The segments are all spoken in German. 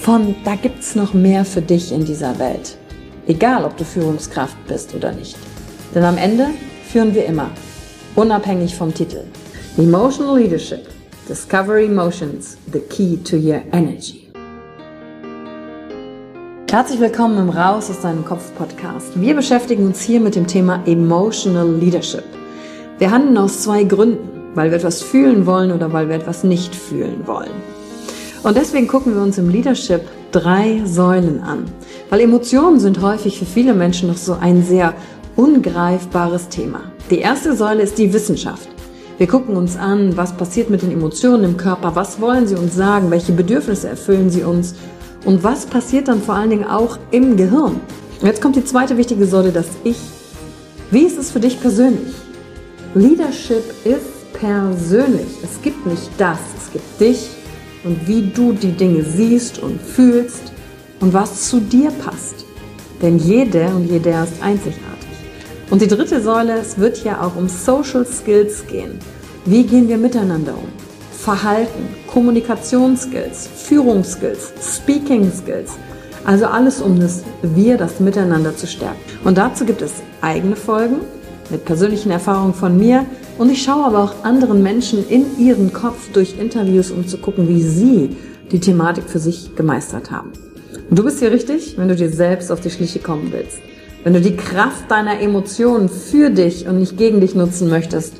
von, da gibt's noch mehr für dich in dieser Welt. Egal, ob du Führungskraft bist oder nicht. Denn am Ende führen wir immer, unabhängig vom Titel. Emotional Leadership. Discover Emotions, the key to your energy. Herzlich willkommen im Raus aus deinem Kopf Podcast. Wir beschäftigen uns hier mit dem Thema Emotional Leadership. Wir handeln aus zwei Gründen, weil wir etwas fühlen wollen oder weil wir etwas nicht fühlen wollen. Und deswegen gucken wir uns im Leadership drei Säulen an, weil Emotionen sind häufig für viele Menschen noch so ein sehr ungreifbares Thema. Die erste Säule ist die Wissenschaft. Wir gucken uns an, was passiert mit den Emotionen im Körper, was wollen sie uns sagen, welche Bedürfnisse erfüllen sie uns und was passiert dann vor allen Dingen auch im Gehirn. Und jetzt kommt die zweite wichtige Säule, das Ich. Wie ist es für dich persönlich? Leadership ist persönlich. Es gibt nicht das, es gibt dich und wie du die Dinge siehst und fühlst und was zu dir passt. Denn jede und jeder ist einzigartig. Und die dritte Säule, es wird ja auch um Social Skills gehen. Wie gehen wir miteinander um? Verhalten, Kommunikationsskills, Führungsskills, Speaking Skills. Also alles um das Wir, das Miteinander zu stärken. Und dazu gibt es eigene Folgen mit persönlichen Erfahrungen von mir und ich schaue aber auch anderen Menschen in ihren Kopf durch Interviews, um zu gucken, wie sie die Thematik für sich gemeistert haben. Und du bist hier richtig, wenn du dir selbst auf die Schliche kommen willst. Wenn du die Kraft deiner Emotionen für dich und nicht gegen dich nutzen möchtest.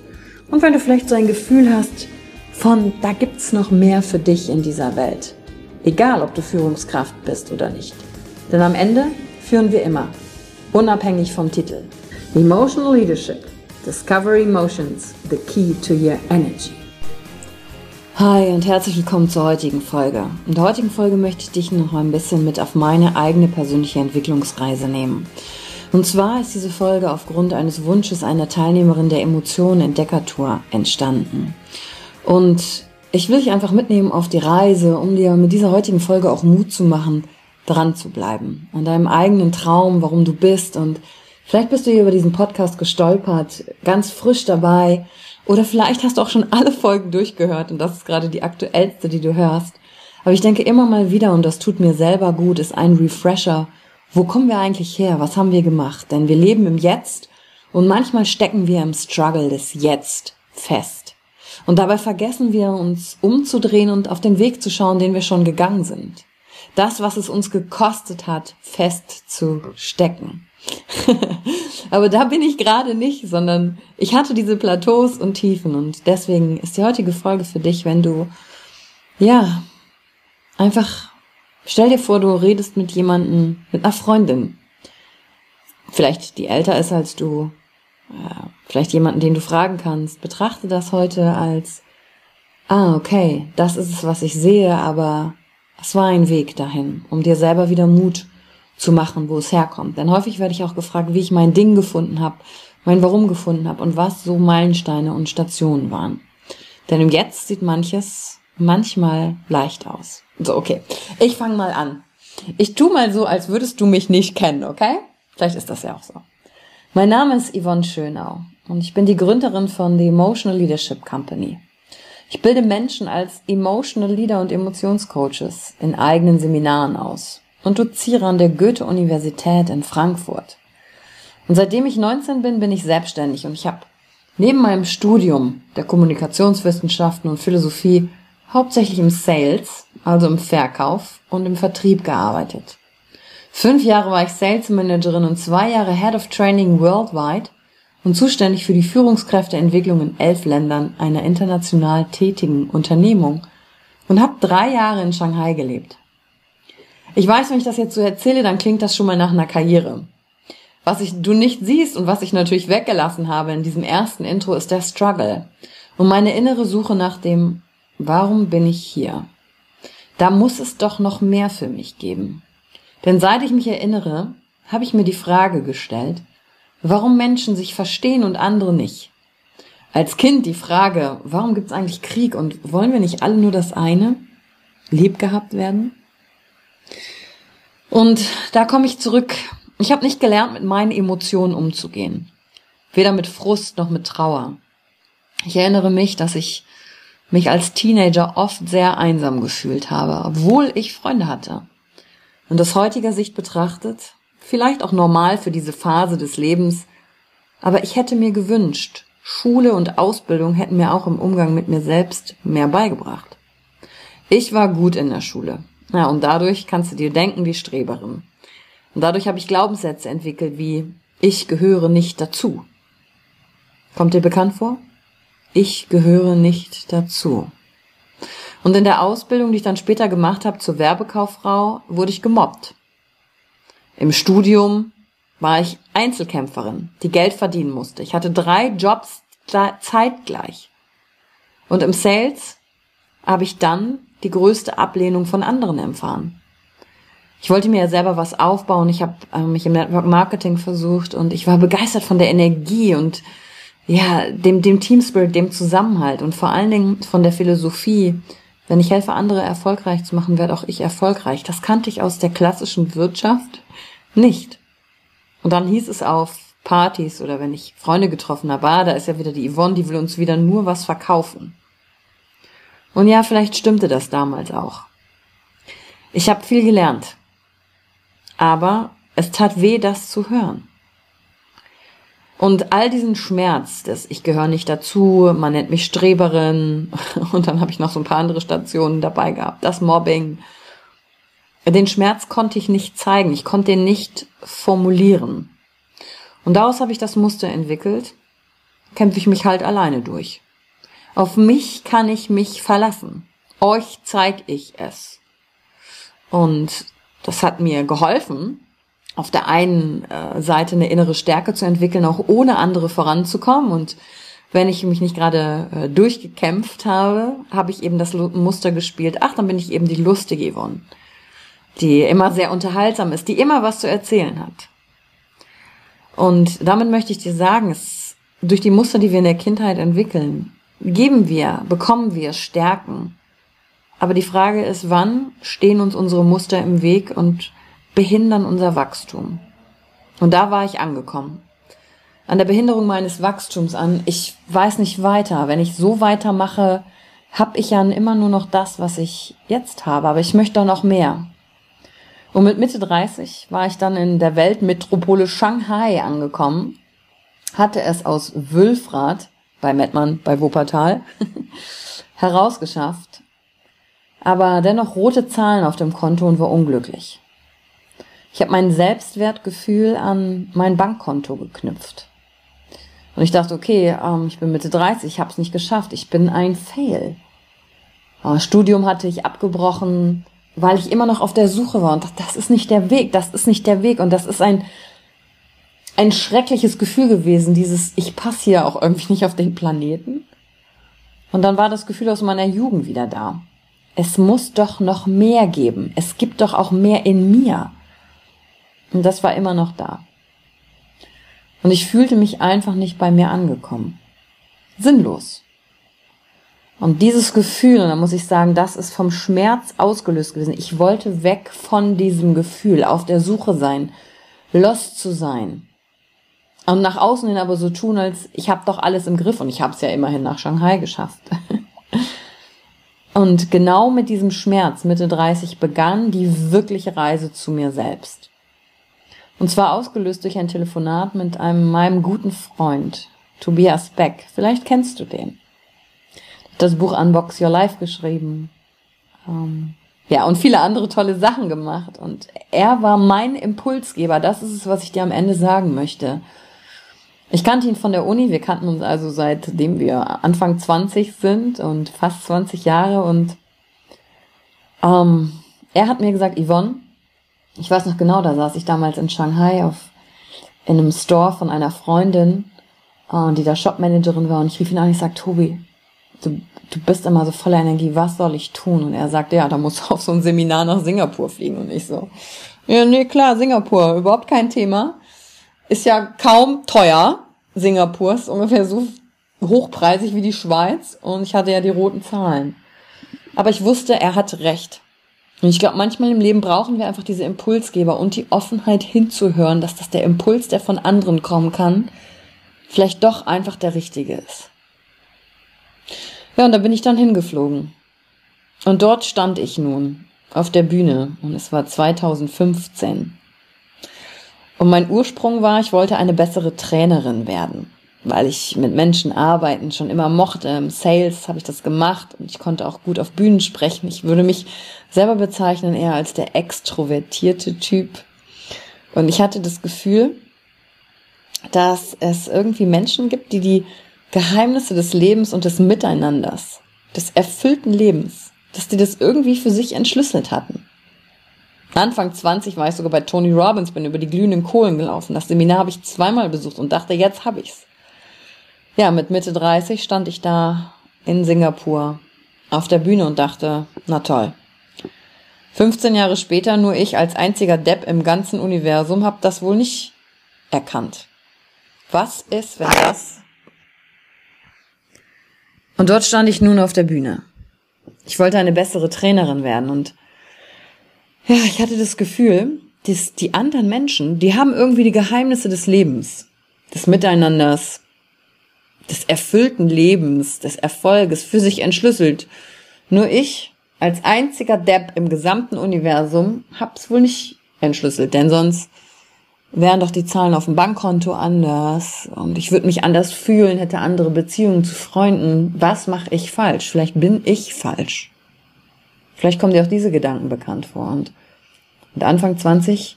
Und wenn du vielleicht so ein Gefühl hast von, da gibt's noch mehr für dich in dieser Welt. Egal, ob du Führungskraft bist oder nicht. Denn am Ende führen wir immer, unabhängig vom Titel. Emotional Leadership. Discover Emotions, the key to your energy. Hi und herzlich willkommen zur heutigen Folge. In der heutigen Folge möchte ich dich noch ein bisschen mit auf meine eigene persönliche Entwicklungsreise nehmen. Und zwar ist diese Folge aufgrund eines Wunsches einer Teilnehmerin der Emotionen Entdeckertour entstanden. Und ich will dich einfach mitnehmen auf die Reise, um dir mit dieser heutigen Folge auch Mut zu machen, dran zu bleiben. An deinem eigenen Traum, warum du bist und Vielleicht bist du hier über diesen Podcast gestolpert, ganz frisch dabei. Oder vielleicht hast du auch schon alle Folgen durchgehört und das ist gerade die aktuellste, die du hörst. Aber ich denke immer mal wieder, und das tut mir selber gut, ist ein Refresher. Wo kommen wir eigentlich her? Was haben wir gemacht? Denn wir leben im Jetzt und manchmal stecken wir im Struggle des Jetzt fest. Und dabei vergessen wir uns umzudrehen und auf den Weg zu schauen, den wir schon gegangen sind. Das, was es uns gekostet hat, fest zu stecken. Aber da bin ich gerade nicht, sondern ich hatte diese Plateaus und Tiefen und deswegen ist die heutige Folge für dich, wenn du, ja, einfach, stell dir vor, du redest mit jemandem, mit einer Freundin. Vielleicht die älter ist als du, vielleicht jemanden, den du fragen kannst. Betrachte das heute als, ah, okay, das ist es, was ich sehe, aber es war ein Weg dahin, um dir selber wieder Mut zu machen, wo es herkommt. Denn häufig werde ich auch gefragt, wie ich mein Ding gefunden habe, mein Warum gefunden habe und was so Meilensteine und Stationen waren. Denn im Jetzt sieht manches manchmal leicht aus. So, okay. Ich fange mal an. Ich tu mal so, als würdest du mich nicht kennen, okay? Vielleicht ist das ja auch so. Mein Name ist Yvonne Schönau und ich bin die Gründerin von The Emotional Leadership Company. Ich bilde Menschen als Emotional Leader und Emotionscoaches in eigenen Seminaren aus und doziere an der Goethe-Universität in Frankfurt. Und seitdem ich 19 bin, bin ich selbstständig und ich habe neben meinem Studium der Kommunikationswissenschaften und Philosophie hauptsächlich im Sales, also im Verkauf und im Vertrieb gearbeitet. Fünf Jahre war ich Sales Managerin und zwei Jahre Head of Training Worldwide und zuständig für die Führungskräfteentwicklung in elf Ländern einer international tätigen Unternehmung und habe drei Jahre in Shanghai gelebt. Ich weiß, wenn ich das jetzt so erzähle, dann klingt das schon mal nach einer Karriere. Was ich, du nicht siehst und was ich natürlich weggelassen habe in diesem ersten Intro ist der Struggle und meine innere Suche nach dem, warum bin ich hier? Da muss es doch noch mehr für mich geben. Denn seit ich mich erinnere, habe ich mir die Frage gestellt, warum Menschen sich verstehen und andere nicht. Als Kind die Frage, warum gibt es eigentlich Krieg und wollen wir nicht alle nur das eine, lieb gehabt werden? Und da komme ich zurück. Ich habe nicht gelernt, mit meinen Emotionen umzugehen. Weder mit Frust noch mit Trauer. Ich erinnere mich, dass ich mich als Teenager oft sehr einsam gefühlt habe, obwohl ich Freunde hatte. Und aus heutiger Sicht betrachtet, vielleicht auch normal für diese Phase des Lebens, aber ich hätte mir gewünscht, Schule und Ausbildung hätten mir auch im Umgang mit mir selbst mehr beigebracht. Ich war gut in der Schule. Ja, und dadurch kannst du dir denken, die Streberin. Und dadurch habe ich Glaubenssätze entwickelt wie ich gehöre nicht dazu. Kommt dir bekannt vor? Ich gehöre nicht dazu. Und in der Ausbildung, die ich dann später gemacht habe zur Werbekauffrau, wurde ich gemobbt. Im Studium war ich Einzelkämpferin, die Geld verdienen musste. Ich hatte drei Jobs zeitgleich. Und im Sales habe ich dann die größte Ablehnung von anderen erfahren. Ich wollte mir ja selber was aufbauen. Ich habe äh, mich im Network Marketing versucht und ich war begeistert von der Energie und ja, dem, dem Team Spirit, dem Zusammenhalt und vor allen Dingen von der Philosophie, wenn ich helfe, andere erfolgreich zu machen, werde auch ich erfolgreich. Das kannte ich aus der klassischen Wirtschaft nicht. Und dann hieß es auf Partys oder wenn ich Freunde getroffen habe, ah, da ist ja wieder die Yvonne, die will uns wieder nur was verkaufen. Und ja, vielleicht stimmte das damals auch. Ich habe viel gelernt. Aber es tat weh, das zu hören. Und all diesen Schmerz, dass ich gehöre nicht dazu, man nennt mich Streberin und dann habe ich noch so ein paar andere Stationen dabei gehabt, das Mobbing. Den Schmerz konnte ich nicht zeigen, ich konnte ihn nicht formulieren. Und daraus habe ich das Muster entwickelt, kämpfe ich mich halt alleine durch. Auf mich kann ich mich verlassen. Euch zeige ich es. Und das hat mir geholfen, auf der einen äh, Seite eine innere Stärke zu entwickeln, auch ohne andere voranzukommen. Und wenn ich mich nicht gerade äh, durchgekämpft habe, habe ich eben das Muster gespielt. Ach, dann bin ich eben die lustige Yvonne, die immer sehr unterhaltsam ist, die immer was zu erzählen hat. Und damit möchte ich dir sagen, es, durch die Muster, die wir in der Kindheit entwickeln, geben wir, bekommen wir Stärken. Aber die Frage ist, wann stehen uns unsere Muster im Weg und behindern unser Wachstum. Und da war ich angekommen. An der Behinderung meines Wachstums an. Ich weiß nicht weiter. Wenn ich so weitermache, habe ich ja immer nur noch das, was ich jetzt habe. Aber ich möchte noch mehr. Und mit Mitte 30 war ich dann in der Weltmetropole Shanghai angekommen, hatte es aus Wülfrath bei Mettmann bei Wuppertal herausgeschafft, aber dennoch rote Zahlen auf dem Konto und war unglücklich. Ich habe mein Selbstwertgefühl an mein Bankkonto geknüpft. Und ich dachte, okay, ähm, ich bin Mitte 30, ich habe es nicht geschafft, ich bin ein Fail. Aber Studium hatte ich abgebrochen, weil ich immer noch auf der Suche war und dachte, das ist nicht der Weg, das ist nicht der Weg und das ist ein ein schreckliches Gefühl gewesen, dieses ich passe hier auch irgendwie nicht auf den Planeten. Und dann war das Gefühl aus meiner Jugend wieder da. Es muss doch noch mehr geben. Es gibt doch auch mehr in mir. Und das war immer noch da. Und ich fühlte mich einfach nicht bei mir angekommen. Sinnlos. Und dieses Gefühl, und da muss ich sagen, das ist vom Schmerz ausgelöst gewesen. Ich wollte weg von diesem Gefühl, auf der Suche sein, lost zu sein. Und nach außen hin aber so tun, als ich habe doch alles im Griff und ich habe es ja immerhin nach Shanghai geschafft. und genau mit diesem Schmerz Mitte 30 begann die wirkliche Reise zu mir selbst. Und zwar ausgelöst durch ein Telefonat mit einem meinem guten Freund, Tobias Beck. Vielleicht kennst du den. Das Buch Unbox Your Life geschrieben. Ähm, ja, und viele andere tolle Sachen gemacht. Und er war mein Impulsgeber. Das ist es, was ich dir am Ende sagen möchte. Ich kannte ihn von der Uni. Wir kannten uns also seitdem wir Anfang 20 sind und fast 20 Jahre. Und ähm, er hat mir gesagt, Yvonne, ich weiß noch genau, da saß ich damals in Shanghai auf, in einem Store von einer Freundin, äh, die da Shopmanagerin war und ich rief ihn an, ich sag, Tobi, du, du bist immer so voller Energie, was soll ich tun? Und er sagte, ja, da musst du auf so ein Seminar nach Singapur fliegen und ich so, ja, nee, klar, Singapur, überhaupt kein Thema. Ist ja kaum teuer, Singapur, ist ungefähr so hochpreisig wie die Schweiz und ich hatte ja die roten Zahlen. Aber ich wusste, er hat recht. Und ich glaube, manchmal im Leben brauchen wir einfach diese Impulsgeber und die Offenheit hinzuhören, dass das der Impuls, der von anderen kommen kann, vielleicht doch einfach der richtige ist. Ja, und da bin ich dann hingeflogen. Und dort stand ich nun auf der Bühne und es war 2015. Und mein Ursprung war, ich wollte eine bessere Trainerin werden weil ich mit Menschen arbeiten schon immer mochte. Im Sales habe ich das gemacht und ich konnte auch gut auf Bühnen sprechen. Ich würde mich selber bezeichnen eher als der extrovertierte Typ. Und ich hatte das Gefühl, dass es irgendwie Menschen gibt, die die Geheimnisse des Lebens und des Miteinanders, des erfüllten Lebens, dass die das irgendwie für sich entschlüsselt hatten. Anfang 20 war ich sogar bei Tony Robbins, bin über die glühenden Kohlen gelaufen. Das Seminar habe ich zweimal besucht und dachte, jetzt habe ich's ja, mit Mitte 30 stand ich da in Singapur auf der Bühne und dachte, na toll. 15 Jahre später nur ich als einziger Depp im ganzen Universum habe das wohl nicht erkannt. Was ist, wenn das... Und dort stand ich nun auf der Bühne. Ich wollte eine bessere Trainerin werden und ja, ich hatte das Gefühl, dass die anderen Menschen, die haben irgendwie die Geheimnisse des Lebens, des Miteinanders, des erfüllten Lebens, des Erfolges für sich entschlüsselt. Nur ich, als einziger Depp im gesamten Universum, hab's wohl nicht entschlüsselt, denn sonst wären doch die Zahlen auf dem Bankkonto anders und ich würde mich anders fühlen, hätte andere Beziehungen zu Freunden. Was mache ich falsch? Vielleicht bin ich falsch. Vielleicht kommen dir auch diese Gedanken bekannt vor. Und mit Anfang 20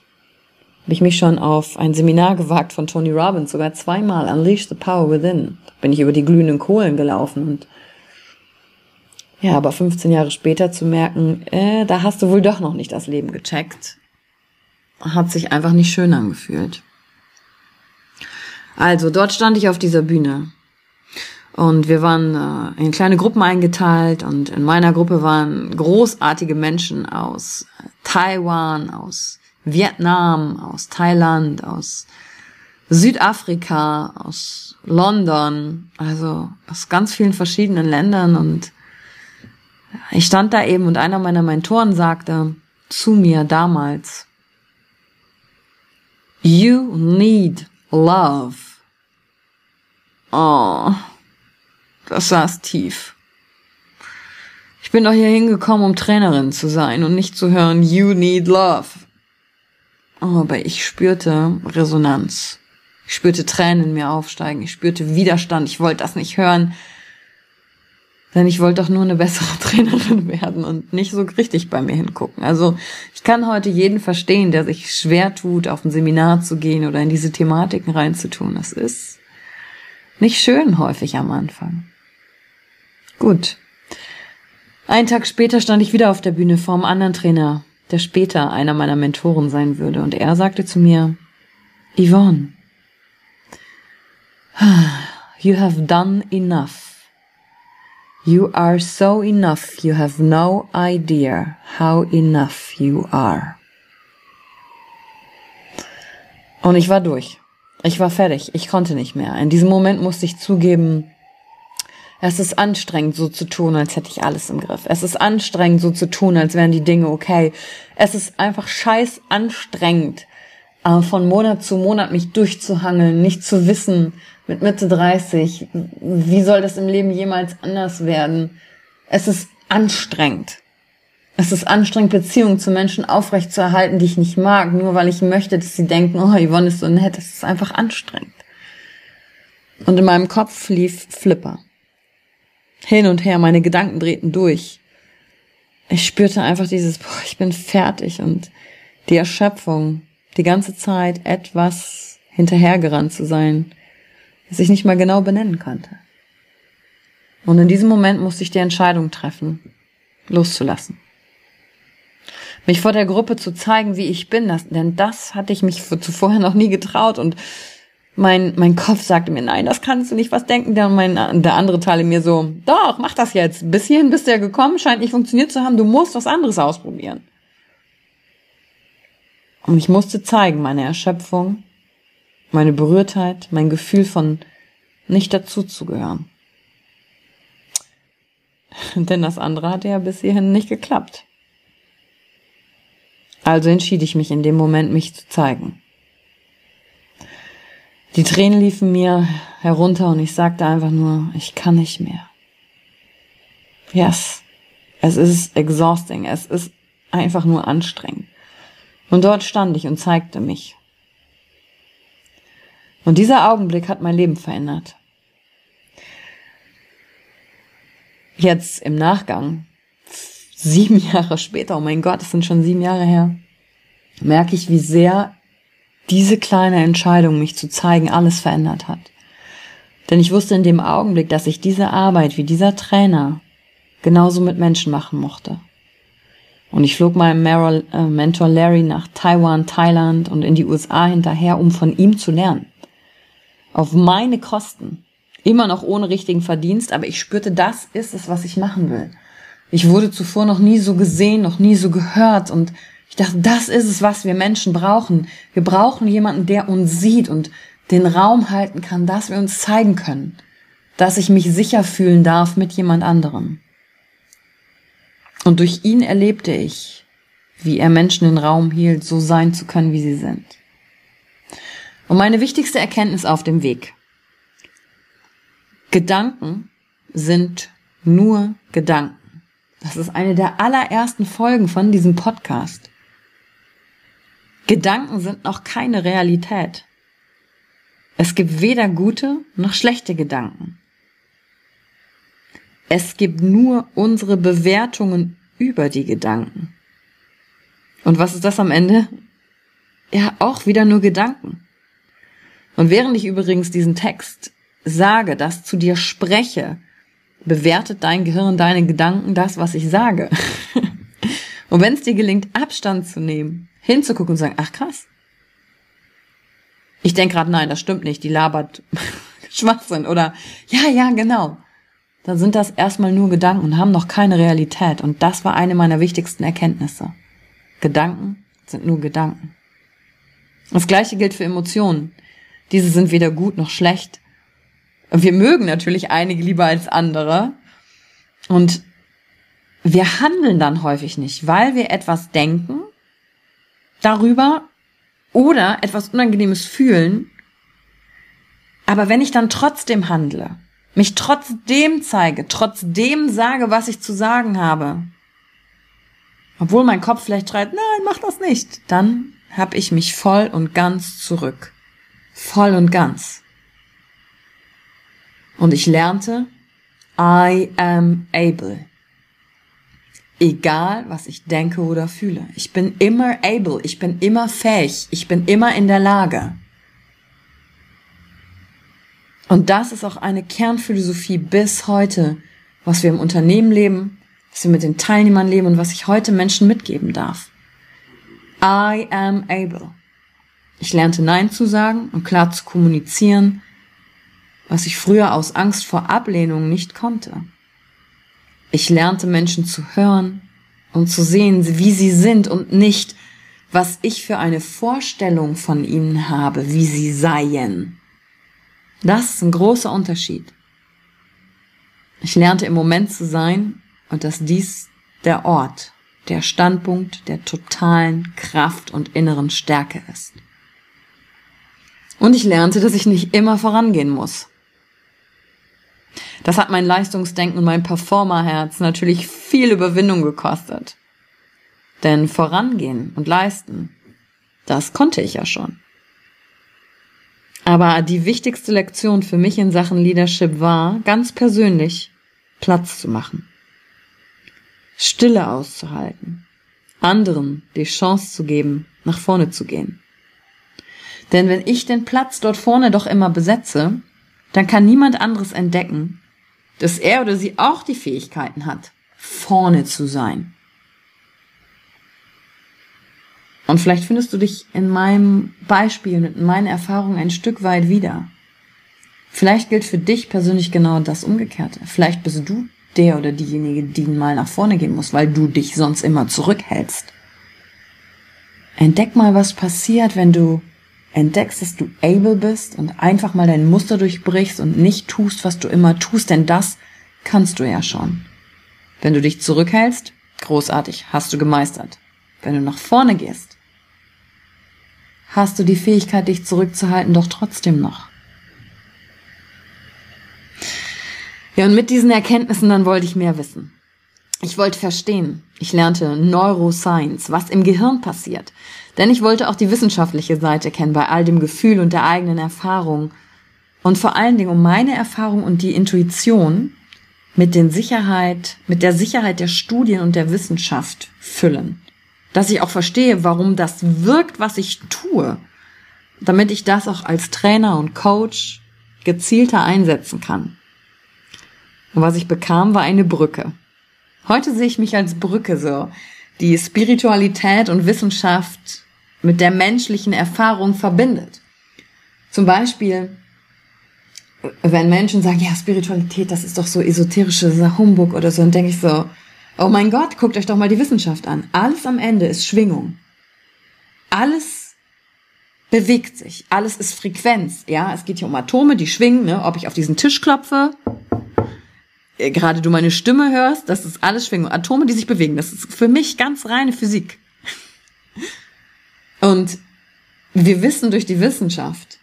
habe ich mich schon auf ein Seminar gewagt von Tony Robbins, sogar zweimal, Unleash the Power Within. Bin ich über die glühenden Kohlen gelaufen und ja, aber 15 Jahre später zu merken, äh, da hast du wohl doch noch nicht das Leben gecheckt, hat sich einfach nicht schön angefühlt. Also, dort stand ich auf dieser Bühne. Und wir waren äh, in kleine Gruppen eingeteilt und in meiner Gruppe waren großartige Menschen aus Taiwan, aus Vietnam, aus Thailand, aus Südafrika, aus London, also aus ganz vielen verschiedenen Ländern und ich stand da eben und einer meiner Mentoren sagte zu mir damals, You need love. Oh, das saß tief. Ich bin doch hier hingekommen, um Trainerin zu sein und nicht zu hören, You need love. Aber ich spürte Resonanz. Ich spürte Tränen in mir aufsteigen. Ich spürte Widerstand. Ich wollte das nicht hören. Denn ich wollte doch nur eine bessere Trainerin werden und nicht so richtig bei mir hingucken. Also ich kann heute jeden verstehen, der sich schwer tut, auf ein Seminar zu gehen oder in diese Thematiken reinzutun. Das ist nicht schön häufig am Anfang. Gut. Einen Tag später stand ich wieder auf der Bühne vor einem anderen Trainer, der später einer meiner Mentoren sein würde. Und er sagte zu mir, Yvonne, you have done enough. You are so enough, you have no idea how enough you are. Und ich war durch. Ich war fertig. Ich konnte nicht mehr. In diesem Moment musste ich zugeben, es ist anstrengend, so zu tun, als hätte ich alles im Griff. Es ist anstrengend, so zu tun, als wären die Dinge okay. Es ist einfach scheiß anstrengend, Aber von Monat zu Monat mich durchzuhangeln, nicht zu wissen, mit Mitte 30, wie soll das im Leben jemals anders werden? Es ist anstrengend. Es ist anstrengend, Beziehungen zu Menschen aufrechtzuerhalten, die ich nicht mag, nur weil ich möchte, dass sie denken, oh, Yvonne ist so nett. Es ist einfach anstrengend. Und in meinem Kopf lief Flipper. Hin und her, meine Gedanken drehten durch. Ich spürte einfach dieses, boah, ich bin fertig und die Erschöpfung, die ganze Zeit etwas hinterhergerannt zu sein, das ich nicht mal genau benennen konnte. Und in diesem Moment musste ich die Entscheidung treffen, loszulassen. Mich vor der Gruppe zu zeigen, wie ich bin, denn das hatte ich mich zuvor noch nie getraut und mein, mein Kopf sagte mir, nein, das kannst du nicht, was denken der, mein, der andere Teil mir so, doch, mach das jetzt. Bis hierhin bist du ja gekommen, scheint nicht funktioniert zu haben, du musst was anderes ausprobieren. Und ich musste zeigen, meine Erschöpfung, meine Berührtheit, mein Gefühl von nicht dazuzugehören. Denn das andere hatte ja bis hierhin nicht geklappt. Also entschied ich mich in dem Moment, mich zu zeigen. Die Tränen liefen mir herunter und ich sagte einfach nur, ich kann nicht mehr. Yes, es ist exhausting, es ist einfach nur anstrengend. Und dort stand ich und zeigte mich. Und dieser Augenblick hat mein Leben verändert. Jetzt im Nachgang, sieben Jahre später, oh mein Gott, es sind schon sieben Jahre her, merke ich, wie sehr diese kleine Entscheidung, mich zu zeigen, alles verändert hat. Denn ich wusste in dem Augenblick, dass ich diese Arbeit wie dieser Trainer genauso mit Menschen machen mochte. Und ich flog meinem äh, Mentor Larry nach Taiwan, Thailand und in die USA hinterher, um von ihm zu lernen. Auf meine Kosten. Immer noch ohne richtigen Verdienst, aber ich spürte, das ist es, was ich machen will. Ich wurde zuvor noch nie so gesehen, noch nie so gehört und ich dachte, das ist es, was wir Menschen brauchen. Wir brauchen jemanden, der uns sieht und den Raum halten kann, dass wir uns zeigen können, dass ich mich sicher fühlen darf mit jemand anderem. Und durch ihn erlebte ich, wie er Menschen den Raum hielt, so sein zu können, wie sie sind. Und meine wichtigste Erkenntnis auf dem Weg. Gedanken sind nur Gedanken. Das ist eine der allerersten Folgen von diesem Podcast. Gedanken sind noch keine Realität. Es gibt weder gute noch schlechte Gedanken. Es gibt nur unsere Bewertungen über die Gedanken. Und was ist das am Ende? Ja, auch wieder nur Gedanken. Und während ich übrigens diesen Text sage, das zu dir spreche, bewertet dein Gehirn deine Gedanken das, was ich sage. und wenn es dir gelingt, Abstand zu nehmen, hinzugucken und sagen, ach krass. Ich denke gerade, nein, das stimmt nicht, die labert Schwachsinn oder ja, ja, genau dann sind das erstmal nur Gedanken und haben noch keine Realität. Und das war eine meiner wichtigsten Erkenntnisse. Gedanken sind nur Gedanken. Das gleiche gilt für Emotionen. Diese sind weder gut noch schlecht. Wir mögen natürlich einige lieber als andere. Und wir handeln dann häufig nicht, weil wir etwas denken darüber oder etwas Unangenehmes fühlen. Aber wenn ich dann trotzdem handle, mich trotzdem zeige, trotzdem sage, was ich zu sagen habe, obwohl mein Kopf vielleicht schreit, nein, mach das nicht, dann habe ich mich voll und ganz zurück. Voll und ganz. Und ich lernte, I am able. Egal, was ich denke oder fühle. Ich bin immer able. Ich bin immer fähig. Ich bin immer in der Lage. Und das ist auch eine Kernphilosophie bis heute, was wir im Unternehmen leben, was wir mit den Teilnehmern leben und was ich heute Menschen mitgeben darf. I am able. Ich lernte Nein zu sagen und klar zu kommunizieren, was ich früher aus Angst vor Ablehnung nicht konnte. Ich lernte Menschen zu hören und zu sehen, wie sie sind und nicht, was ich für eine Vorstellung von ihnen habe, wie sie seien. Das ist ein großer Unterschied. Ich lernte im Moment zu sein und dass dies der Ort, der Standpunkt der totalen Kraft und inneren Stärke ist. Und ich lernte, dass ich nicht immer vorangehen muss. Das hat mein Leistungsdenken und mein Performerherz natürlich viel Überwindung gekostet. Denn vorangehen und leisten, das konnte ich ja schon. Aber die wichtigste Lektion für mich in Sachen Leadership war, ganz persönlich, Platz zu machen. Stille auszuhalten. Anderen die Chance zu geben, nach vorne zu gehen. Denn wenn ich den Platz dort vorne doch immer besetze, dann kann niemand anderes entdecken, dass er oder sie auch die Fähigkeiten hat, vorne zu sein. Und vielleicht findest du dich in meinem Beispiel und in meinen Erfahrungen ein Stück weit wieder. Vielleicht gilt für dich persönlich genau das Umgekehrte. Vielleicht bist du der oder diejenige, die mal nach vorne gehen muss, weil du dich sonst immer zurückhältst. Entdeck mal, was passiert, wenn du entdeckst, dass du able bist und einfach mal dein Muster durchbrichst und nicht tust, was du immer tust, denn das kannst du ja schon. Wenn du dich zurückhältst, großartig, hast du gemeistert. Wenn du nach vorne gehst, hast du die Fähigkeit, dich zurückzuhalten, doch trotzdem noch. Ja, und mit diesen Erkenntnissen dann wollte ich mehr wissen. Ich wollte verstehen. Ich lernte Neuroscience, was im Gehirn passiert. Denn ich wollte auch die wissenschaftliche Seite kennen bei all dem Gefühl und der eigenen Erfahrung. Und vor allen Dingen um meine Erfahrung und die Intuition mit den Sicherheit, mit der Sicherheit der Studien und der Wissenschaft füllen. Dass ich auch verstehe, warum das wirkt, was ich tue. Damit ich das auch als Trainer und Coach gezielter einsetzen kann. Und was ich bekam, war eine Brücke. Heute sehe ich mich als Brücke so, die Spiritualität und Wissenschaft mit der menschlichen Erfahrung verbindet. Zum Beispiel, wenn Menschen sagen, ja, Spiritualität, das ist doch so esoterische Humbug oder so, dann denke ich so, oh mein Gott, guckt euch doch mal die Wissenschaft an. Alles am Ende ist Schwingung. Alles bewegt sich. Alles ist Frequenz. Ja, es geht hier um Atome, die schwingen, ne? ob ich auf diesen Tisch klopfe äh, gerade du meine Stimme hörst, das ist alles Schwingung. Atome, die sich bewegen. Das ist für mich ganz reine Physik. Und wir wissen durch die Wissenschaft,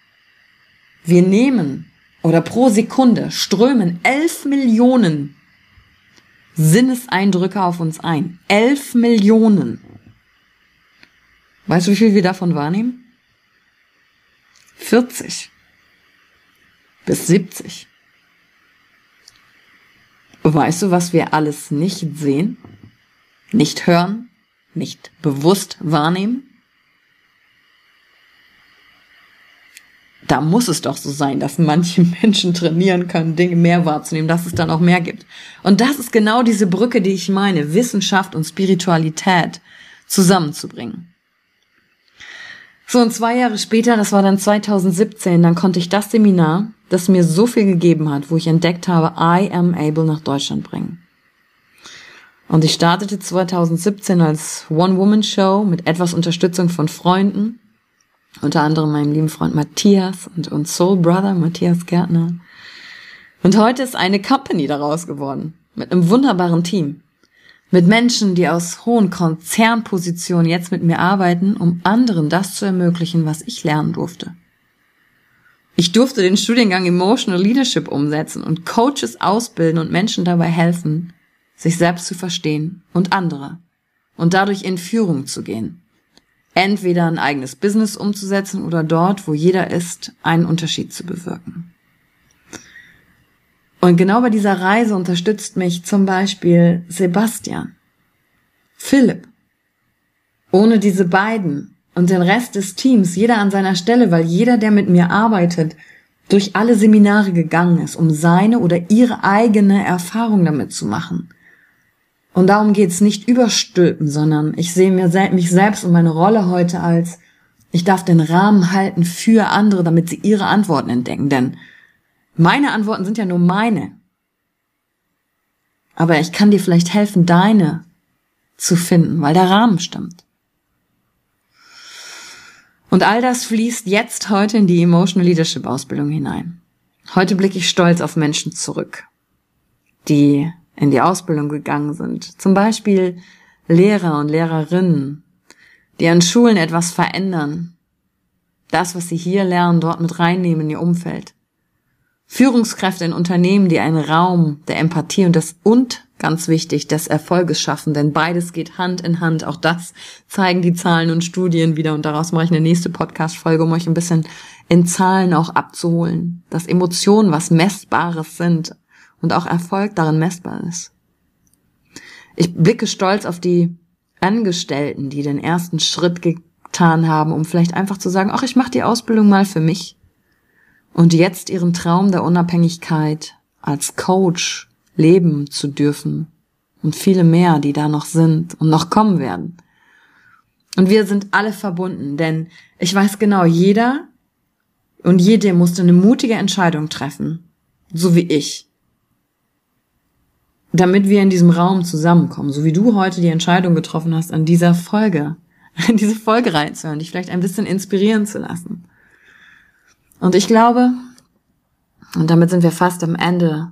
wir nehmen oder pro Sekunde strömen elf Millionen Sinneseindrücke auf uns ein. Elf Millionen. Weißt du, wie viel wir davon wahrnehmen? 40 bis 70. Weißt du, was wir alles nicht sehen, nicht hören, nicht bewusst wahrnehmen? Da muss es doch so sein, dass manche Menschen trainieren können, Dinge mehr wahrzunehmen, dass es dann auch mehr gibt. Und das ist genau diese Brücke, die ich meine, Wissenschaft und Spiritualität zusammenzubringen. So, und zwei Jahre später, das war dann 2017, dann konnte ich das Seminar, das mir so viel gegeben hat, wo ich entdeckt habe, I am able nach Deutschland bringen. Und ich startete 2017 als One-Woman-Show mit etwas Unterstützung von Freunden, unter anderem meinem lieben Freund Matthias und, und Soul Brother Matthias Gärtner. Und heute ist eine Company daraus geworden, mit einem wunderbaren Team. Mit Menschen, die aus hohen Konzernpositionen jetzt mit mir arbeiten, um anderen das zu ermöglichen, was ich lernen durfte. Ich durfte den Studiengang Emotional Leadership umsetzen und Coaches ausbilden und Menschen dabei helfen, sich selbst zu verstehen und andere und dadurch in Führung zu gehen. Entweder ein eigenes Business umzusetzen oder dort, wo jeder ist, einen Unterschied zu bewirken. Und genau bei dieser Reise unterstützt mich zum Beispiel Sebastian, Philipp. Ohne diese beiden und den Rest des Teams, jeder an seiner Stelle, weil jeder, der mit mir arbeitet, durch alle Seminare gegangen ist, um seine oder ihre eigene Erfahrung damit zu machen. Und darum geht's nicht überstülpen, sondern ich sehe mir mich selbst und meine Rolle heute als, ich darf den Rahmen halten für andere, damit sie ihre Antworten entdecken. Denn meine Antworten sind ja nur meine. Aber ich kann dir vielleicht helfen, deine zu finden, weil der Rahmen stimmt. Und all das fließt jetzt heute in die Emotional Leadership Ausbildung hinein. Heute blicke ich stolz auf Menschen zurück, die in die Ausbildung gegangen sind. Zum Beispiel Lehrer und Lehrerinnen, die an Schulen etwas verändern, das, was sie hier lernen, dort mit reinnehmen in ihr Umfeld. Führungskräfte in Unternehmen, die einen Raum der Empathie und des und ganz wichtig des Erfolges schaffen, denn beides geht Hand in Hand. Auch das zeigen die Zahlen und Studien wieder und daraus mache ich eine nächste Podcast-Folge, um euch ein bisschen in Zahlen auch abzuholen, dass Emotionen was Messbares sind und auch Erfolg darin messbar ist. Ich blicke stolz auf die Angestellten, die den ersten Schritt getan haben, um vielleicht einfach zu sagen, ach, ich mache die Ausbildung mal für mich. Und jetzt ihren Traum der Unabhängigkeit als Coach leben zu dürfen. Und viele mehr, die da noch sind und noch kommen werden. Und wir sind alle verbunden, denn ich weiß genau, jeder und jede musste eine mutige Entscheidung treffen, so wie ich damit wir in diesem Raum zusammenkommen, so wie du heute die Entscheidung getroffen hast, an dieser Folge, in diese Folge reinzuhören, dich vielleicht ein bisschen inspirieren zu lassen. Und ich glaube, und damit sind wir fast am Ende,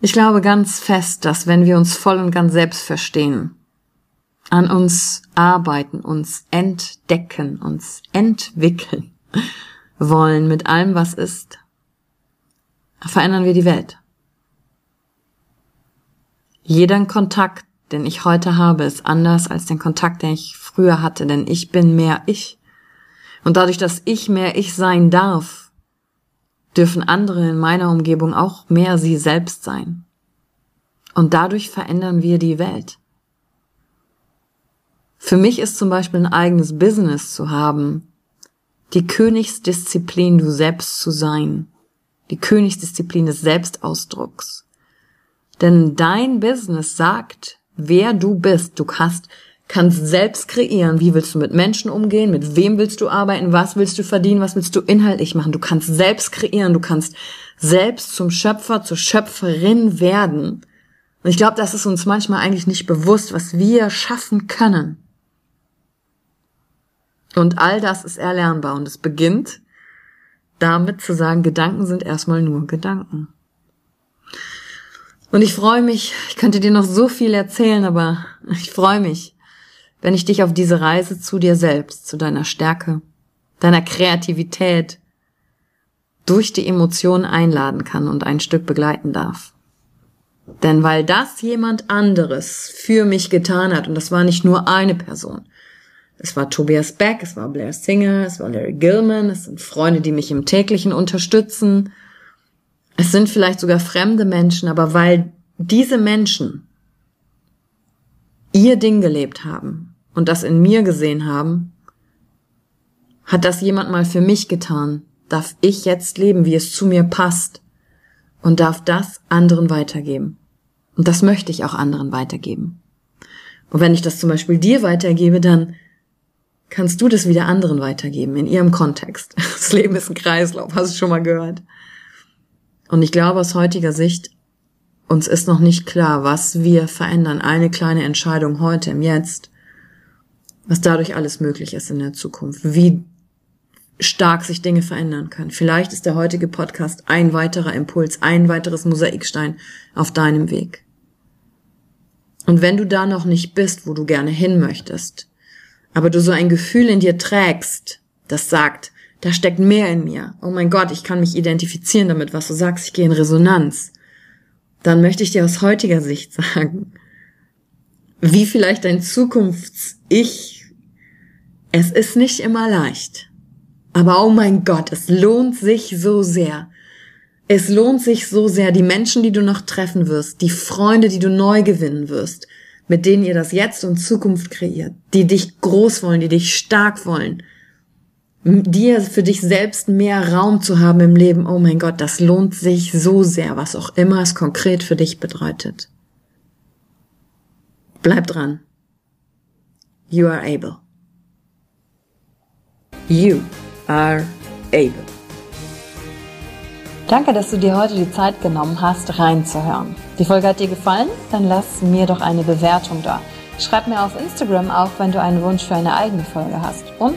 ich glaube ganz fest, dass wenn wir uns voll und ganz selbst verstehen, an uns arbeiten, uns entdecken, uns entwickeln wollen mit allem, was ist, verändern wir die Welt. Jeder Kontakt, den ich heute habe, ist anders als den Kontakt, den ich früher hatte, denn ich bin mehr ich. Und dadurch, dass ich mehr ich sein darf, dürfen andere in meiner Umgebung auch mehr sie selbst sein. Und dadurch verändern wir die Welt. Für mich ist zum Beispiel ein eigenes Business zu haben, die Königsdisziplin, du selbst zu sein, die Königsdisziplin des Selbstausdrucks. Denn dein Business sagt, wer du bist. Du hast, kannst selbst kreieren. Wie willst du mit Menschen umgehen? Mit wem willst du arbeiten? Was willst du verdienen? Was willst du inhaltlich machen? Du kannst selbst kreieren. Du kannst selbst zum Schöpfer, zur Schöpferin werden. Und ich glaube, das ist uns manchmal eigentlich nicht bewusst, was wir schaffen können. Und all das ist erlernbar und es beginnt damit zu sagen, Gedanken sind erstmal nur Gedanken. Und ich freue mich, ich könnte dir noch so viel erzählen, aber ich freue mich, wenn ich dich auf diese Reise zu dir selbst, zu deiner Stärke, deiner Kreativität durch die Emotionen einladen kann und ein Stück begleiten darf. Denn weil das jemand anderes für mich getan hat, und das war nicht nur eine Person, es war Tobias Beck, es war Blair Singer, es war Larry Gilman, es sind Freunde, die mich im täglichen unterstützen, es sind vielleicht sogar fremde Menschen, aber weil diese Menschen ihr Ding gelebt haben und das in mir gesehen haben, hat das jemand mal für mich getan, darf ich jetzt leben, wie es zu mir passt und darf das anderen weitergeben. Und das möchte ich auch anderen weitergeben. Und wenn ich das zum Beispiel dir weitergebe, dann kannst du das wieder anderen weitergeben in ihrem Kontext. Das Leben ist ein Kreislauf, hast du schon mal gehört. Und ich glaube aus heutiger Sicht, uns ist noch nicht klar, was wir verändern. Eine kleine Entscheidung heute im Jetzt, was dadurch alles möglich ist in der Zukunft, wie stark sich Dinge verändern können. Vielleicht ist der heutige Podcast ein weiterer Impuls, ein weiteres Mosaikstein auf deinem Weg. Und wenn du da noch nicht bist, wo du gerne hin möchtest, aber du so ein Gefühl in dir trägst, das sagt, da steckt mehr in mir. Oh mein Gott, ich kann mich identifizieren damit, was du sagst, ich gehe in Resonanz. Dann möchte ich dir aus heutiger Sicht sagen, wie vielleicht dein Zukunfts-Ich, es ist nicht immer leicht. Aber oh mein Gott, es lohnt sich so sehr. Es lohnt sich so sehr, die Menschen, die du noch treffen wirst, die Freunde, die du neu gewinnen wirst, mit denen ihr das Jetzt und Zukunft kreiert, die dich groß wollen, die dich stark wollen, dir für dich selbst mehr Raum zu haben im Leben, oh mein Gott, das lohnt sich so sehr, was auch immer es konkret für dich bedeutet. Bleib dran. You are able. You are able. Danke, dass du dir heute die Zeit genommen hast, reinzuhören. Die Folge hat dir gefallen? Dann lass mir doch eine Bewertung da. Schreib mir auf Instagram auch, wenn du einen Wunsch für eine eigene Folge hast. Und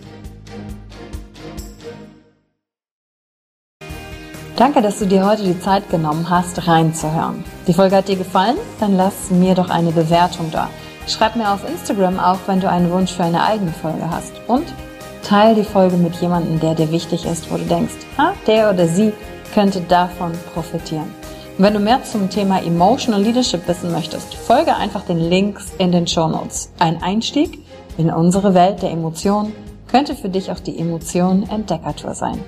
Danke, dass du dir heute die Zeit genommen hast, reinzuhören. Die Folge hat dir gefallen? Dann lass mir doch eine Bewertung da. Schreib mir auf Instagram auch, wenn du einen Wunsch für eine eigene Folge hast. Und teile die Folge mit jemandem, der dir wichtig ist, wo du denkst, ha, der oder sie könnte davon profitieren. Und wenn du mehr zum Thema Emotional Leadership wissen möchtest, folge einfach den Links in den Show Notes. Ein Einstieg in unsere Welt der Emotionen könnte für dich auch die Emotion Entdeckertour sein.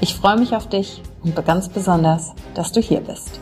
Ich freue mich auf dich und ganz besonders, dass du hier bist.